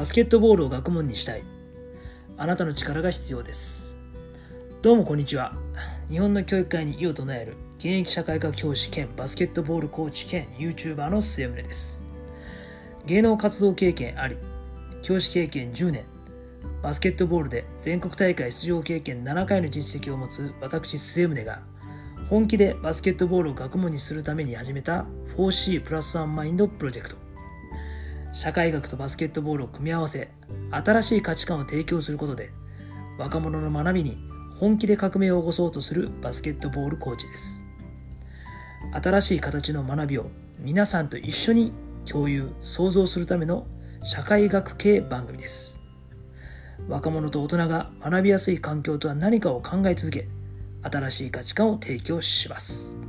バスケットボールを学問にしたい。あなたの力が必要です。どうもこんにちは。日本の教育界に異を唱える現役社会科教師兼バスケットボールコーチ兼 YouTuber の末宗です。芸能活動経験あり教師経験10年バスケットボールで全国大会出場経験7回の実績を持つ私末宗が本気でバスケットボールを学問にするために始めた 4C プラスワンマインドプロジェクト。社会学とバスケットボールを組み合わせ新しい価値観を提供することで若者の学びに本気で革命を起こそうとするバスケットボールコーチです。新しい形の学びを皆さんと一緒に共有創造するための社会学系番組です。若者と大人が学びやすい環境とは何かを考え続け新しい価値観を提供します。